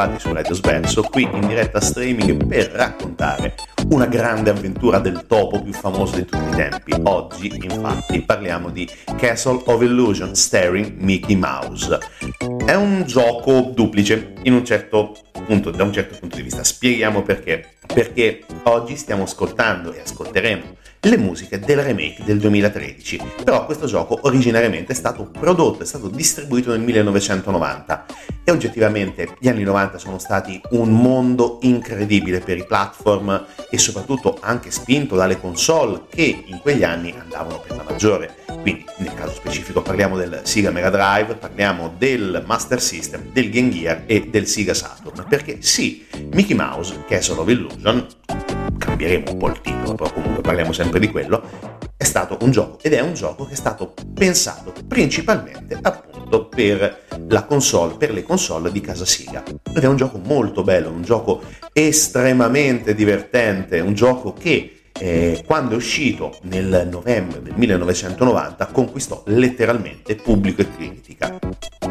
Bentrovati su Radio Sbenso, qui in diretta streaming per raccontare una grande avventura del topo più famoso di tutti i tempi. Oggi, infatti, parliamo di Castle of Illusion starring Mickey Mouse. È un gioco duplice un certo punto, da un certo punto di vista. Spieghiamo perché. Perché oggi stiamo ascoltando e ascolteremo le musiche del remake del 2013. Però questo gioco originariamente è stato prodotto, è stato distribuito nel 1990 e oggettivamente gli anni 90 sono stati un mondo incredibile per i platform e soprattutto anche spinto dalle console che in quegli anni andavano per la maggiore. Quindi nel caso specifico parliamo del Sega Mega Drive, parliamo del Master System, del Game Gear e del Sega Saturn, perché sì, Mickey Mouse, Castle of Illusion, cambieremo un po' il titolo, però comunque parliamo sempre di quello, è stato un gioco ed è un gioco che è stato pensato principalmente appunto per la console, per le console di casa Sega. Ed è un gioco molto bello, un gioco estremamente divertente, un gioco che eh, quando è uscito nel novembre del 1990 conquistò letteralmente pubblico e critica.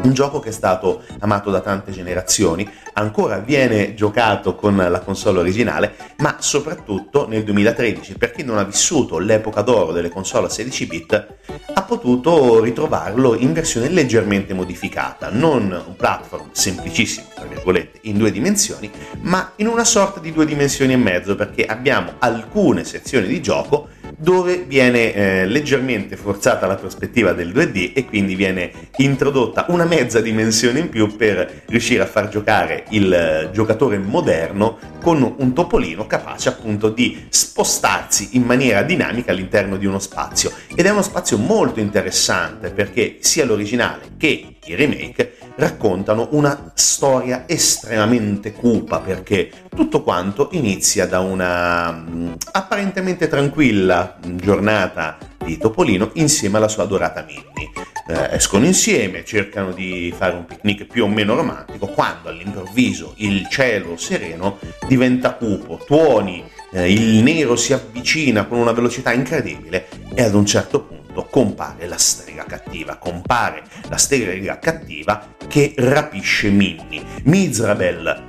Un gioco che è stato amato da tante generazioni, ancora viene giocato con la console originale, ma soprattutto nel 2013, per chi non ha vissuto l'epoca d'oro delle console a 16 bit, ha potuto ritrovarlo in versione leggermente modificata, non un platform semplicissimo, tra virgolette, in due dimensioni, ma in una sorta di due dimensioni e mezzo, perché abbiamo alcune sezioni di gioco dove viene eh, leggermente forzata la prospettiva del 2D e quindi viene introdotta una mezza dimensione in più per riuscire a far giocare il eh, giocatore moderno con un topolino capace appunto di spostarsi in maniera dinamica all'interno di uno spazio. Ed è uno spazio molto interessante perché sia l'originale che vecchi remake raccontano una storia estremamente cupa perché tutto quanto inizia da una mh, apparentemente tranquilla giornata di Topolino insieme alla sua adorata Minnie. Eh, escono insieme, cercano di fare un picnic più o meno romantico, quando all'improvviso il cielo sereno diventa cupo, tuoni, eh, il nero si avvicina con una velocità incredibile e ad un certo punto compare la strega cattiva, compare la strega cattiva che rapisce Minnie. Mizrabel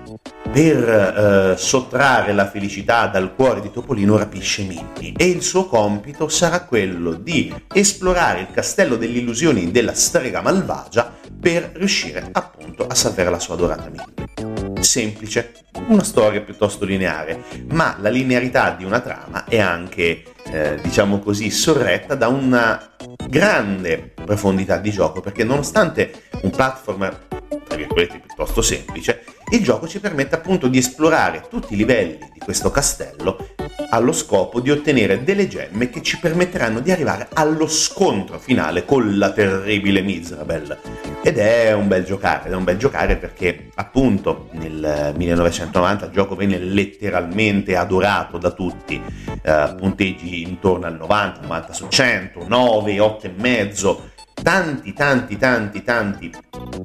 per eh, sottrarre la felicità dal cuore di Topolino rapisce Minnie e il suo compito sarà quello di esplorare il castello delle illusioni della strega malvagia per riuscire appunto a salvare la sua adorata Minnie. Semplice, una storia piuttosto lineare, ma la linearità di una trama è anche, eh, diciamo così, sorretta da una grande profondità di gioco, perché nonostante un platform, tra virgolette, piuttosto semplice, il gioco ci permette appunto di esplorare tutti i livelli di questo castello allo scopo di ottenere delle gemme che ci permetteranno di arrivare allo scontro finale con la terribile Mizrabel. Ed è un bel giocare, ed è un bel giocare perché appunto nel 1990 il gioco venne letteralmente adorato da tutti, eh, punteggi intorno al 90, 90 su 100, 9, 8 e mezzo, tanti tanti tanti tanti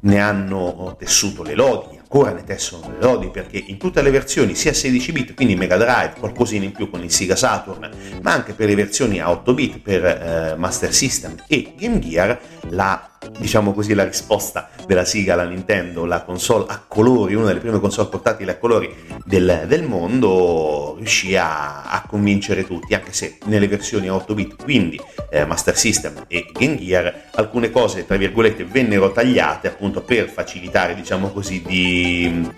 ne hanno tessuto le lodi, ancora ne tessono le lodi perché in tutte le versioni sia 16 bit, quindi Mega Drive, qualcosina in più con il Sega Saturn, ma anche per le versioni a 8 bit per eh, Master System e Game Gear, la diciamo così, la risposta della Sega alla Nintendo, la console a colori, una delle prime console portatili a colori del, del mondo, riuscì a, a, convincere tutti, anche se nelle versioni a 8 bit, quindi eh, Master System e Game Gear, alcune cose, tra virgolette, vennero tagliate appunto per facilitare, diciamo così, di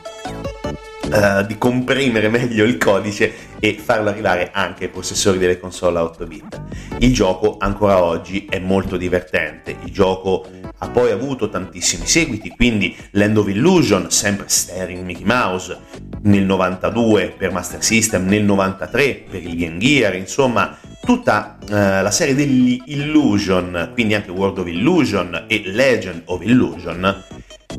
uh, di comprimere meglio il codice e farlo arrivare anche ai possessori delle console a 8 bit. Il gioco ancora oggi è molto divertente, il gioco ha poi avuto tantissimi seguiti, quindi Land of Illusion, sempre Staring Mickey Mouse, nel 92 per Master System, nel 93 per il Game Gear, insomma tutta uh, la serie degli Illusion, quindi anche World of Illusion e Legend of Illusion,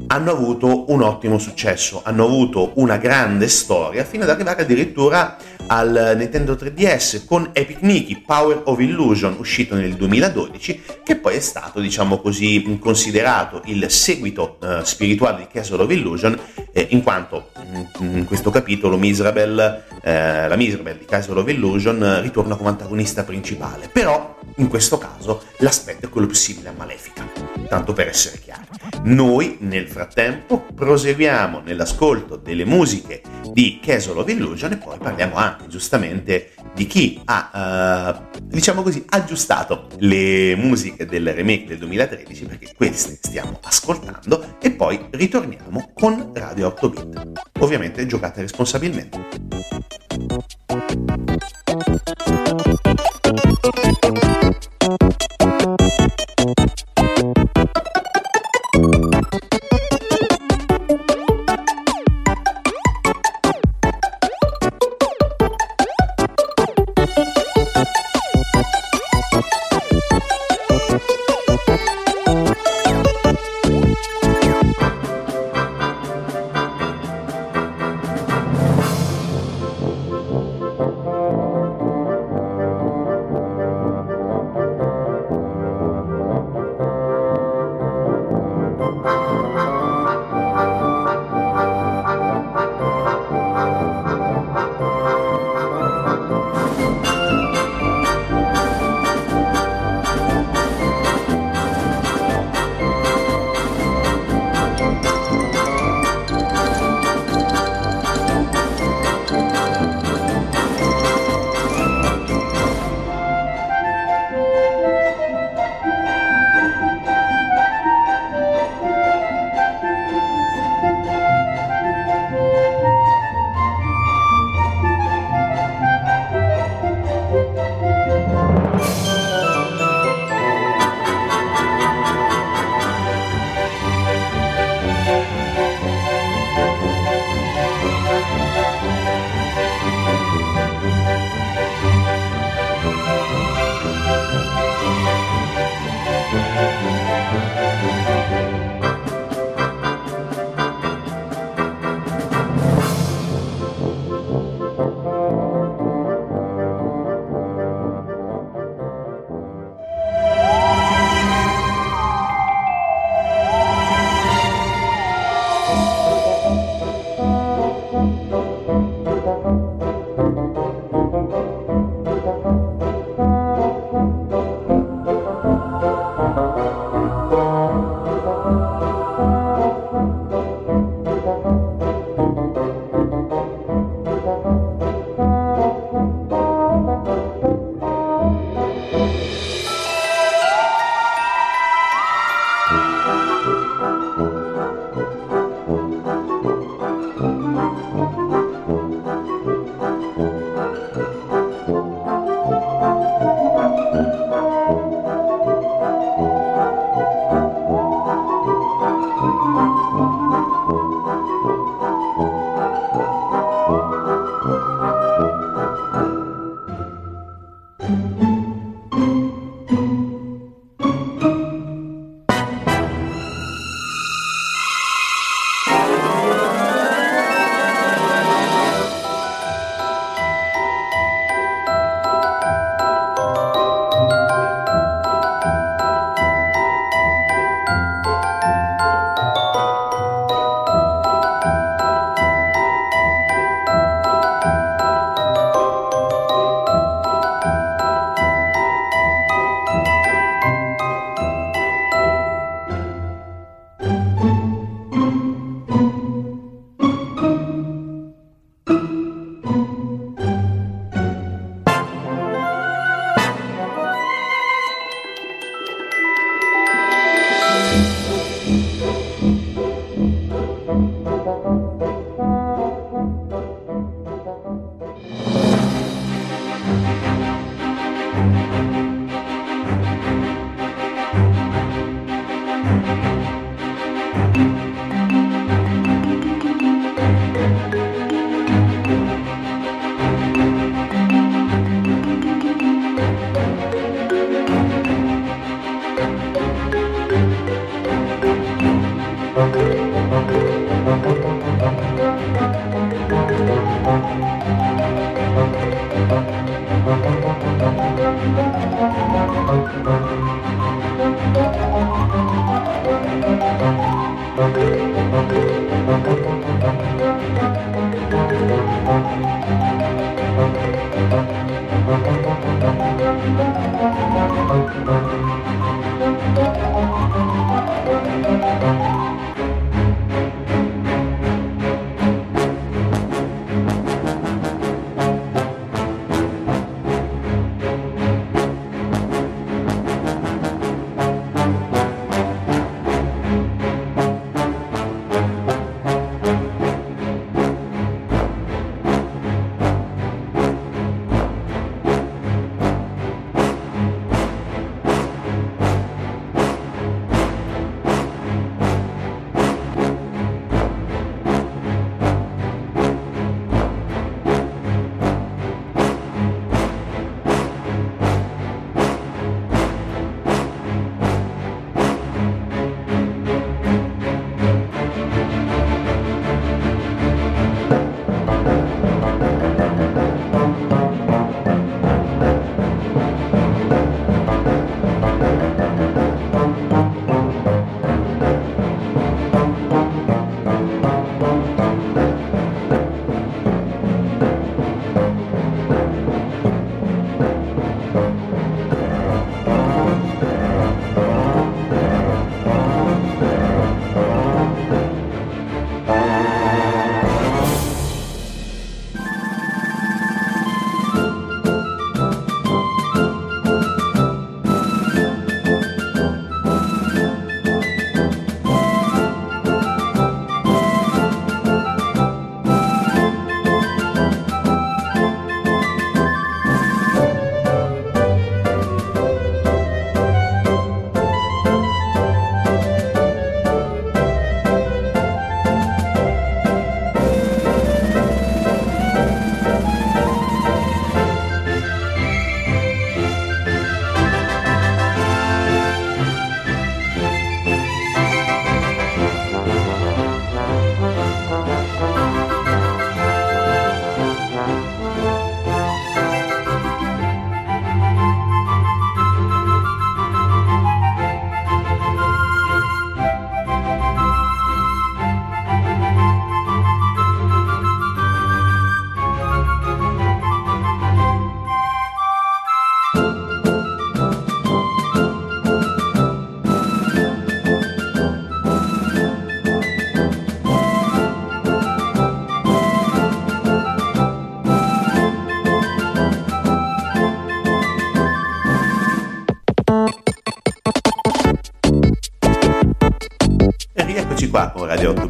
hanno avuto un ottimo successo, hanno avuto una grande storia fino ad arrivare addirittura al Nintendo 3DS con Epic Mickey Power of Illusion uscito nel 2012 che poi è stato diciamo così considerato il seguito uh, spirituale di Castle of Illusion eh, in quanto in, in questo capitolo Miserable, eh, la Miserable di Castle of Illusion eh, ritorna come antagonista principale. Però in questo caso l'aspetto è quello più simile a Malefica tanto per essere chiari noi nel frattempo proseguiamo nell'ascolto delle musiche di Castle of Illusion e poi parliamo anche giustamente di chi ha, uh, diciamo così, aggiustato le musiche del remake del 2013 perché queste stiamo ascoltando e poi ritorniamo con Radio 8 bit. Ovviamente giocate responsabilmente.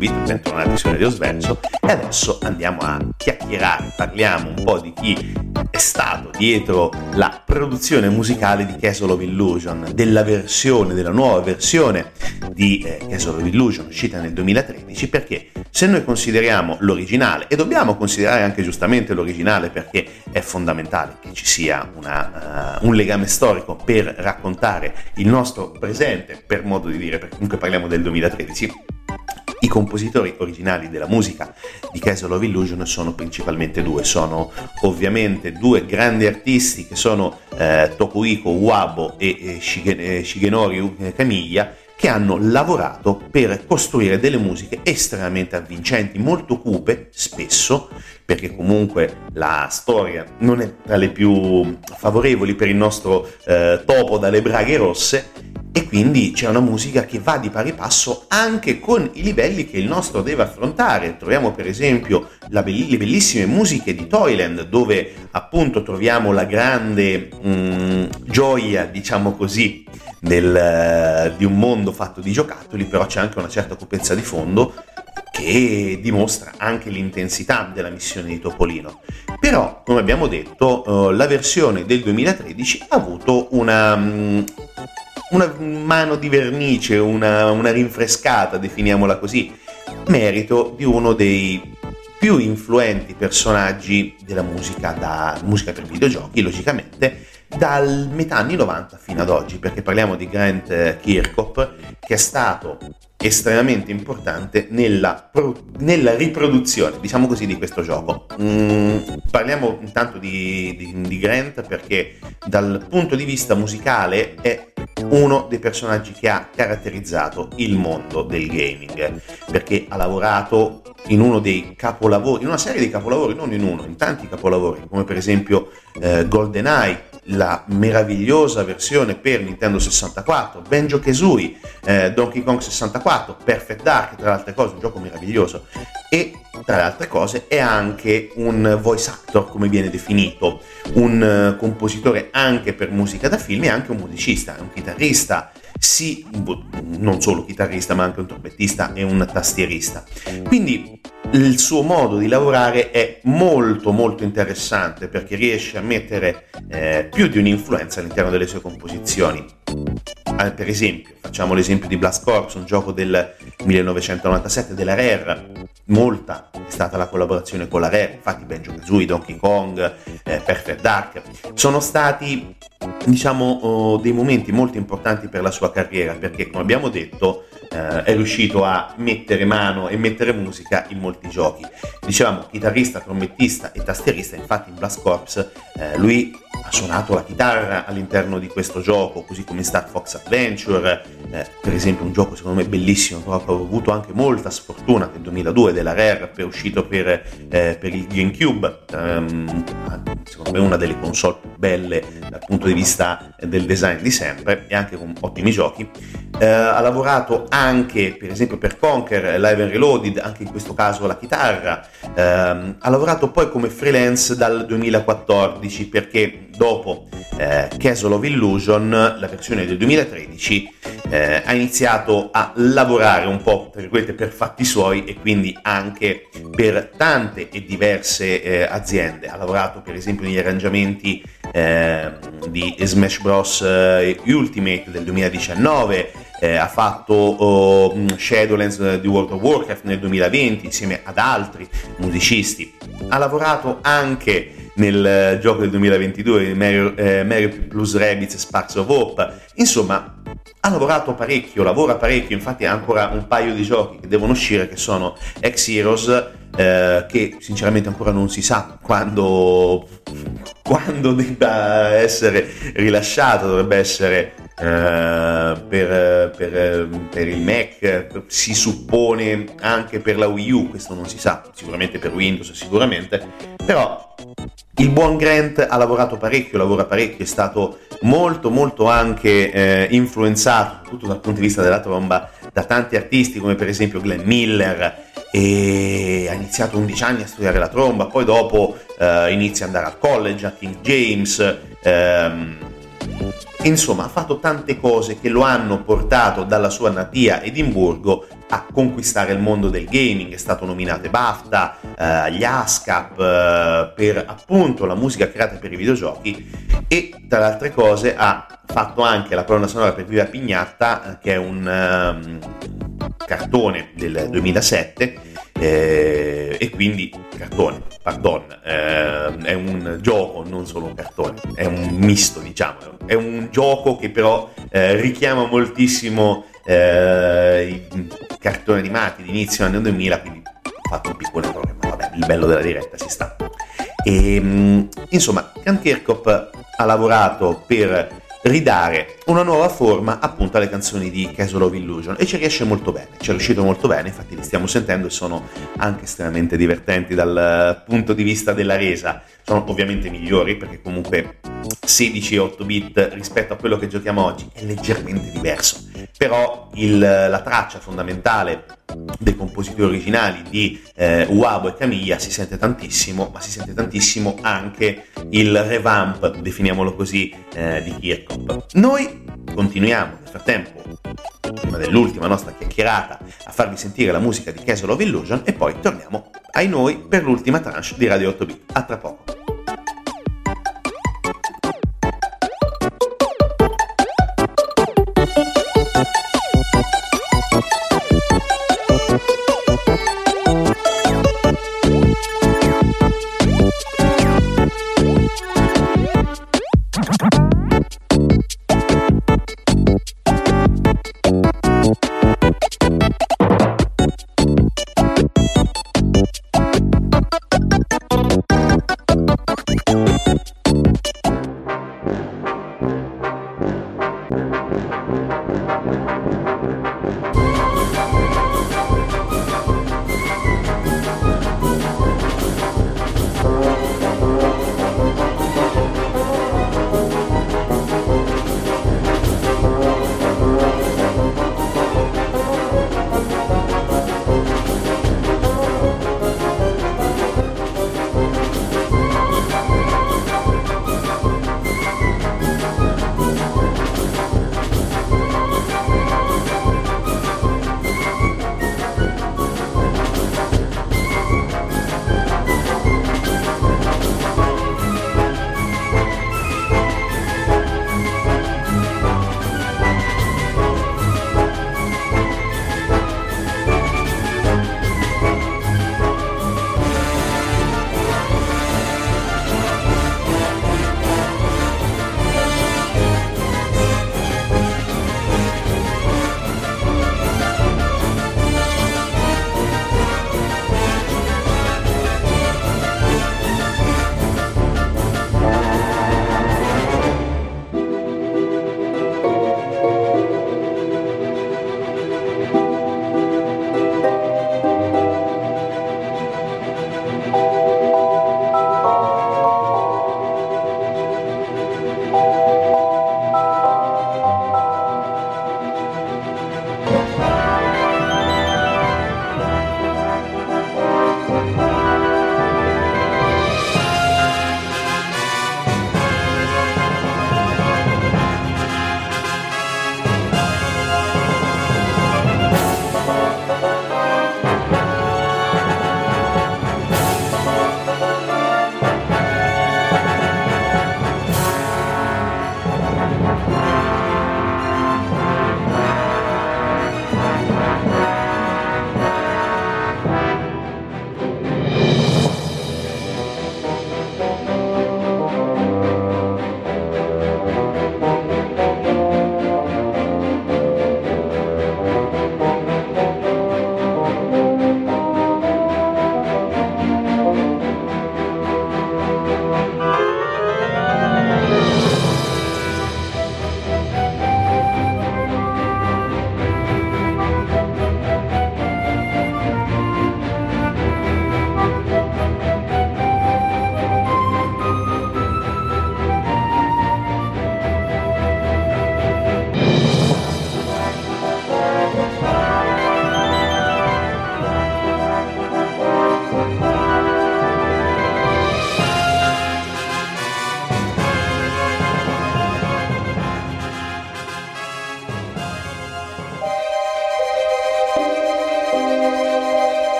Radio 8 Bit, bentornati su Radio Sverso e adesso andiamo a chiacchierare, parliamo un po' di chi è stato dietro la produzione musicale di Castle of Illusion, della versione, della nuova versione di eh, Castle of Illusion uscita nel 2013 perché se noi consideriamo l'originale e dobbiamo considerare anche giustamente l'originale perché è fondamentale che ci sia una, uh, un legame storico per raccontare il nostro presente per modo di dire perché comunque parliamo del 2013 i compositori originali della musica di Castle of Illusion sono principalmente due, sono ovviamente due grandi artisti che sono eh, Tokuhiko Uabo e eh, Shigenori Kamiya che hanno lavorato per costruire delle musiche estremamente avvincenti, molto cupe spesso, perché comunque la storia non è tra le più favorevoli per il nostro eh, topo dalle braghe rosse, e quindi c'è una musica che va di pari passo anche con i livelli che il nostro deve affrontare. Troviamo per esempio be- le bellissime musiche di Toyland dove appunto troviamo la grande mh, mm, gioia, diciamo così, del, uh, di un mondo fatto di giocattoli, però c'è anche una certa cupezza di fondo che dimostra anche l'intensità della missione di Topolino. Però, come abbiamo detto, uh, la versione del 2013 ha avuto una, um, una mano di vernice, una, una rinfrescata, definiamola così, merito di uno dei più influenti personaggi della musica, da musica per videogiochi, logicamente, dal metà anni 90 fino ad oggi, perché parliamo di Grant Kirkhope, che è stato estremamente importante nella, pro- nella, riproduzione, diciamo così, di questo gioco. Mm, parliamo intanto di, di, di, Grant perché dal punto di vista musicale è uno dei personaggi che ha caratterizzato il mondo del gaming, perché ha lavorato in uno dei capolavori, in una serie di capolavori, non in uno, in tanti capolavori, come per esempio eh, GoldenEye, la meravigliosa versione per Nintendo 64, Benjo Kazooie, eh, Donkey Kong 64, Perfect Dark, tra le altre cose, un gioco meraviglioso. E tra le altre cose è anche un voice actor, come viene definito, un uh, compositore anche per musica da film e anche un musicista, è un chitarrista, sì, non solo chitarrista, ma anche un trombettista e un tastierista. Quindi il suo modo di lavorare è molto molto interessante perché riesce a mettere eh, più di un'influenza all'interno delle sue composizioni. Eh, per esempio, facciamo l'esempio di Blast Corps, un gioco del 1997 della Rare, molta è stata la collaborazione con la Rare, infatti Benjo Kazooie, Donkey Kong, eh, Perfect Dark, sono stati diciamo oh, dei momenti molto importanti per la sua carriera perché come abbiamo detto eh, è riuscito a mettere mano e mettere musica in molti giochi. Dicevamo chitarrista, trombettista e tastierista, infatti in Blast Corps eh, lui ha suonato la chitarra all'interno di questo gioco, così come in Star Fox Adventure, eh, per esempio un gioco secondo me bellissimo, però ho avuto anche molta sfortuna nel 2002 della Rare, è uscito per, eh, per il GameCube, ehm, secondo me una delle console più belle dal punto di vista del design di sempre e anche con ottimi giochi. Eh, ha lavorato per esempio per Conquer, Live and Reloaded, anche in questo caso la chitarra, ehm, ha lavorato poi come freelance dal 2014 perché dopo eh, Castle of Illusion, la versione del 2013, eh, ha iniziato a lavorare un po' per fatti suoi e quindi anche per tante e diverse eh, aziende. Ha lavorato per esempio negli arrangiamenti eh, di Smash Bros. Eh, Ultimate del 2019, eh, ha fatto oh, Shadowlands di World of Warcraft nel 2020 insieme ad altri musicisti. Ha lavorato anche nel gioco del 2022 Mario, eh, Mario plus Rabbids Sparks of Hope. Insomma, ha lavorato parecchio, lavora parecchio, infatti ha ancora un paio di giochi che devono uscire che sono X Heroes, eh, che sinceramente ancora non si sa quando, quando debba essere rilasciato, dovrebbe essere per, per, per, il Mac, si suppone anche per la Wii U, questo non si sa, sicuramente per Windows sicuramente, però il buon Grant ha lavorato parecchio, lavora parecchio, è stato molto molto anche eh, influenzato, soprattutto dal punto di vista della tromba, da tanti artisti come per esempio Glenn Miller e ha iniziato 11 anni a studiare la tromba, poi dopo eh, inizia ad andare al college a King James. Ehm, Insomma, ha fatto tante cose che lo hanno portato dalla sua natia Edimburgo a conquistare il mondo del gaming, è stato nominato BAFTA, eh, agli ASCAP eh, per appunto la musica creata per i videogiochi. E tra le altre cose ha fatto anche la colonna sonora per Viva Pignatta, eh, che è un um, cartone del 2007 eh, e quindi cartone, pardon, eh, è un gioco, non solo un cartone, è un misto diciamo, è un gioco che però eh, richiama moltissimo eh, i cartoni animati di inizio anni 2000, quindi ho fatto un piccolo errore, ma vabbè, il bello della diretta si sta. E, ehm, insomma, Jan Kirchhoff ha lavorato per ridare una nuova forma appunto alle canzoni di Castle of Illusion. E ci riesce molto bene, ci è riuscito molto bene, infatti li stiamo sentendo e sono anche estremamente divertenti dal punto di vista della resa, sono ovviamente migliori perché comunque 16 e 8 bit rispetto a quello che giochiamo oggi è leggermente diverso, però il, la traccia fondamentale dei compositori originali di eh, Uabo e Camiglia si sente tantissimo, ma si sente tantissimo anche il revamp, definiamolo così, eh, di Kirkhoff. Noi continuiamo nel frattempo, prima dell'ultima nostra chiacchierata, a farvi sentire la musica di Castle of Illusion e poi torniamo ai noi per l'ultima tranche di Radio 8 Bit. A tra poco.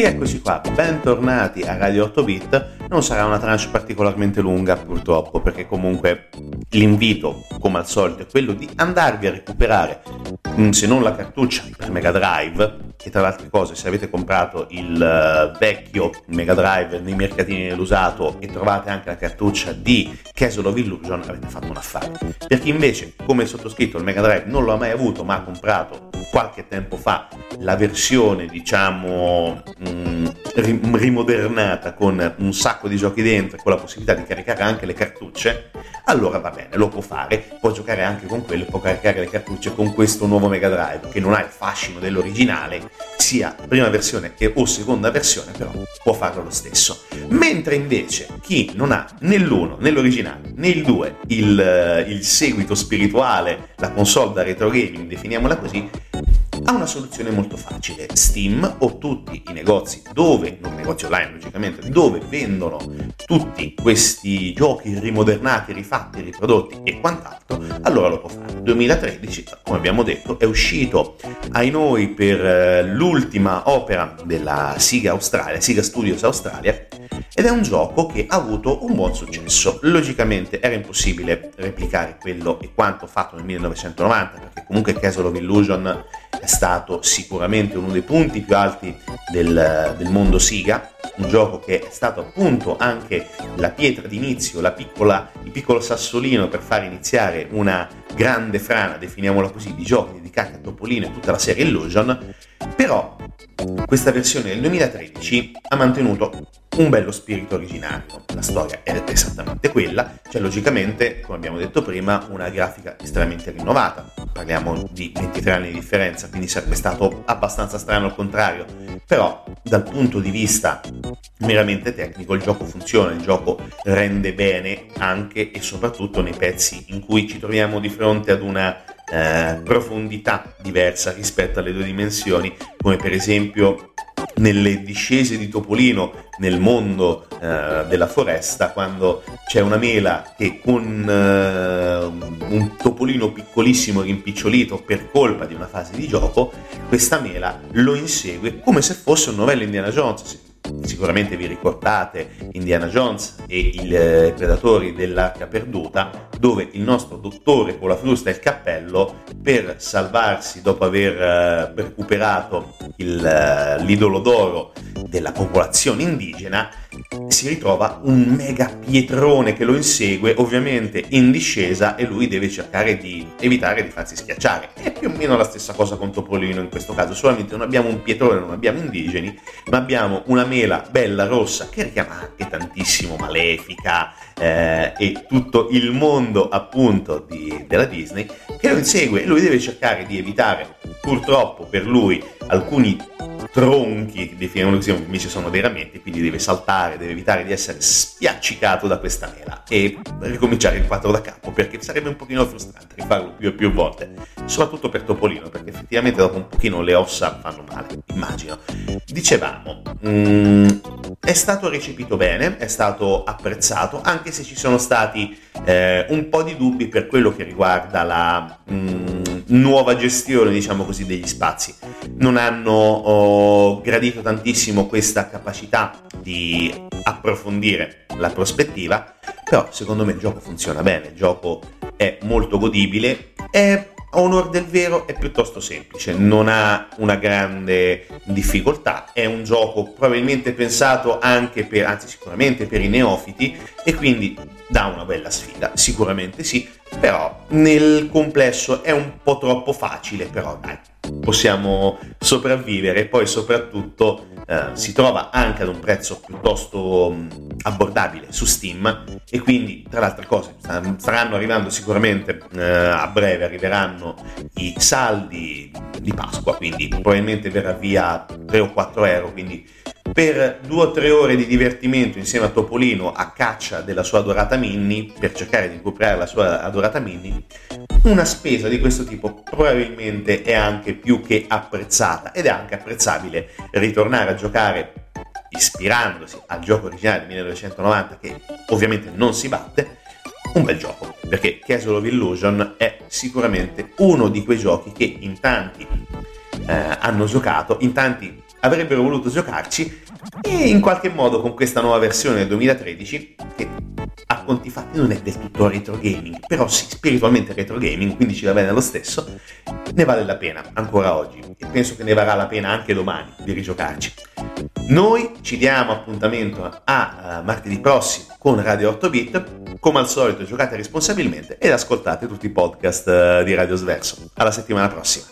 Rieccoci qua, bentornati a Radio 8 Bit. Non sarà una tranche particolarmente lunga purtroppo perché comunque l'invito, come al solito, è quello di andarvi a recuperare, mm, se non la cartuccia per Mega Drive, che tra le altre cose se avete comprato il uh, vecchio Mega Drive nei mercatini dell'usato e trovate anche la cartuccia di Castle of Illusion avete fatto un affare. Per chi invece come il sottoscritto il Mega Drive non lo ha mai avuto ma ha comprato qualche tempo fa la versione diciamo mm, rimodernata con un sacco di giochi dentro e con la possibilità di caricare anche le cartucce, allora va bene, lo può fare, può giocare anche con quello può caricare le cartucce con questo nuovo Mega Drive che non ha il fascino dell'originale, sia prima versione che o seconda versione, però può farlo lo stesso. Mentre invece chi non ha né l'uno né l'originale né il 2, il, il seguito spirituale, la console da retro gaming, definiamola così, ha una soluzione molto facile. Steam o tutti i negozi dove, non negozi online logicamente, dove vendono tutti questi giochi rimodernati, rifatti, riprodotti e quant'altro, allora lo può fare. 2013, come abbiamo detto, è uscito ai noi per eh, l'ultima opera della Siga Australia, Siga Studios Australia, ed è un gioco che ha avuto un buon successo. Logicamente era impossibile replicare quello e quanto fatto nel 1990, perché comunque Castle of Illusion è stato sicuramente uno dei punti più alti del, del mondo Siga, un gioco che è stato appunto anche la pietra d'inizio, la piccola, il piccolo sassolino per far iniziare una grande frana, definiamola così, di giochi dedicati a Topolino e tutta la serie Illusion, però questa versione del 2013 ha mantenuto un bello spirito originario. La storia è esattamente quella, c'è logicamente, come abbiamo detto prima, una grafica estremamente rinnovata. Parliamo di 23 anni di differenza, quindi sarebbe stato abbastanza strano al contrario. Però dal punto di vista meramente tecnico il gioco funziona, il gioco rende bene anche e soprattutto nei pezzi in cui ci troviamo di fronte ad una eh, profondità diversa rispetto alle due dimensioni, come per esempio nelle discese di Topolino nel mondo eh, della foresta quando c'è una mela che con eh, un topolino piccolissimo rimpicciolito per colpa di una fase di gioco questa mela lo insegue come se fosse un novello Indiana Jones Sicuramente vi ricordate Indiana Jones e i eh, predatori dell'arca perduta, dove il nostro dottore con la frusta e il cappello, per salvarsi dopo aver eh, recuperato il, eh, l'idolo d'oro della popolazione indigena, si ritrova un mega pietrone che lo insegue, ovviamente in discesa, e lui deve cercare di evitare di farsi schiacciare. È più o meno la stessa cosa con Topolino in questo caso, solamente non abbiamo un pietrone, non abbiamo indigeni, ma abbiamo una mela bella rossa che richiama anche tantissimo Malefica eh, e tutto il mondo appunto di, della Disney che lo insegue e lui deve cercare di evitare purtroppo per lui alcuni tronchi, definiamolo così, invece sono veramente, quindi deve saltare, deve evitare di essere spiaccicato da questa mela e ricominciare il quadro da capo, perché sarebbe un pochino frustrante rifarlo più e più volte, soprattutto per Topolino, perché effettivamente dopo un pochino le ossa fanno male, immagino. Dicevamo, mm, è stato recepito bene, è stato apprezzato, anche se ci sono stati eh, un po' di dubbi per quello che riguarda la mm, nuova gestione, diciamo così, degli spazi. Non hanno oh, gradito tantissimo questa capacità di approfondire la prospettiva, però secondo me il gioco funziona bene, il gioco è molto godibile, è a onore del vero è piuttosto semplice, non ha una grande difficoltà, è un gioco probabilmente pensato anche per, anzi sicuramente per i neofiti e quindi dà una bella sfida, sicuramente sì, però nel complesso è un po' troppo facile, però dai, possiamo sopravvivere. E poi soprattutto eh, si trova anche ad un prezzo piuttosto mh, abbordabile su Steam e quindi tra le altre cose staranno arrivando sicuramente eh, a breve arriveranno i saldi di Pasqua quindi probabilmente verrà via 3 o 4 euro quindi per due o tre ore di divertimento insieme a Topolino a caccia della sua adorata Minnie per cercare di recuperare la sua adorata Minnie una spesa di questo tipo probabilmente è anche più che apprezzata ed è anche apprezzabile ritornare a giocare ispirandosi al gioco originale del 1990 che ovviamente non si batte un bel gioco perché Castle of Illusion è sicuramente uno di quei giochi che in tanti eh, hanno giocato in tanti avrebbero voluto giocarci E in qualche modo con questa nuova versione del 2013, che a conti fatti non è del tutto retro gaming, però sì, spiritualmente retro gaming, quindi ci va bene lo stesso, ne vale la pena ancora oggi e penso che ne varrà la pena anche domani di rigiocarci. Noi ci diamo appuntamento a, a martedì prossimo con Radio 8 Bit. Come al solito giocate responsabilmente ed ascoltate tutti i podcast uh, di Radio Sverso. Alla settimana prossima.